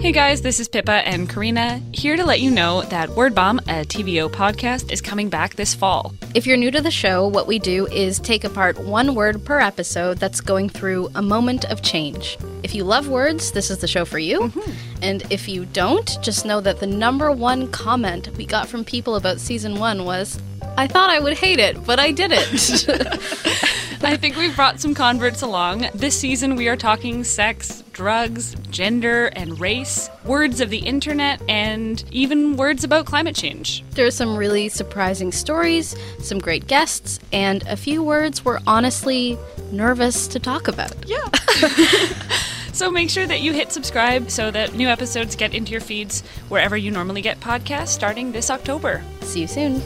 Hey guys, this is Pippa and Karina here to let you know that Word Bomb, a TVO podcast, is coming back this fall. If you're new to the show, what we do is take apart one word per episode that's going through a moment of change. If you love words, this is the show for you. Mm-hmm. And if you don't, just know that the number one comment we got from people about season one was, I thought I would hate it, but I didn't. I think we've brought some converts along. This season, we are talking sex, drugs, gender, and race, words of the internet, and even words about climate change. there are some really surprising stories, some great guests, and a few words we're honestly nervous to talk about. Yeah. so make sure that you hit subscribe so that new episodes get into your feeds wherever you normally get podcasts starting this October. See you soon.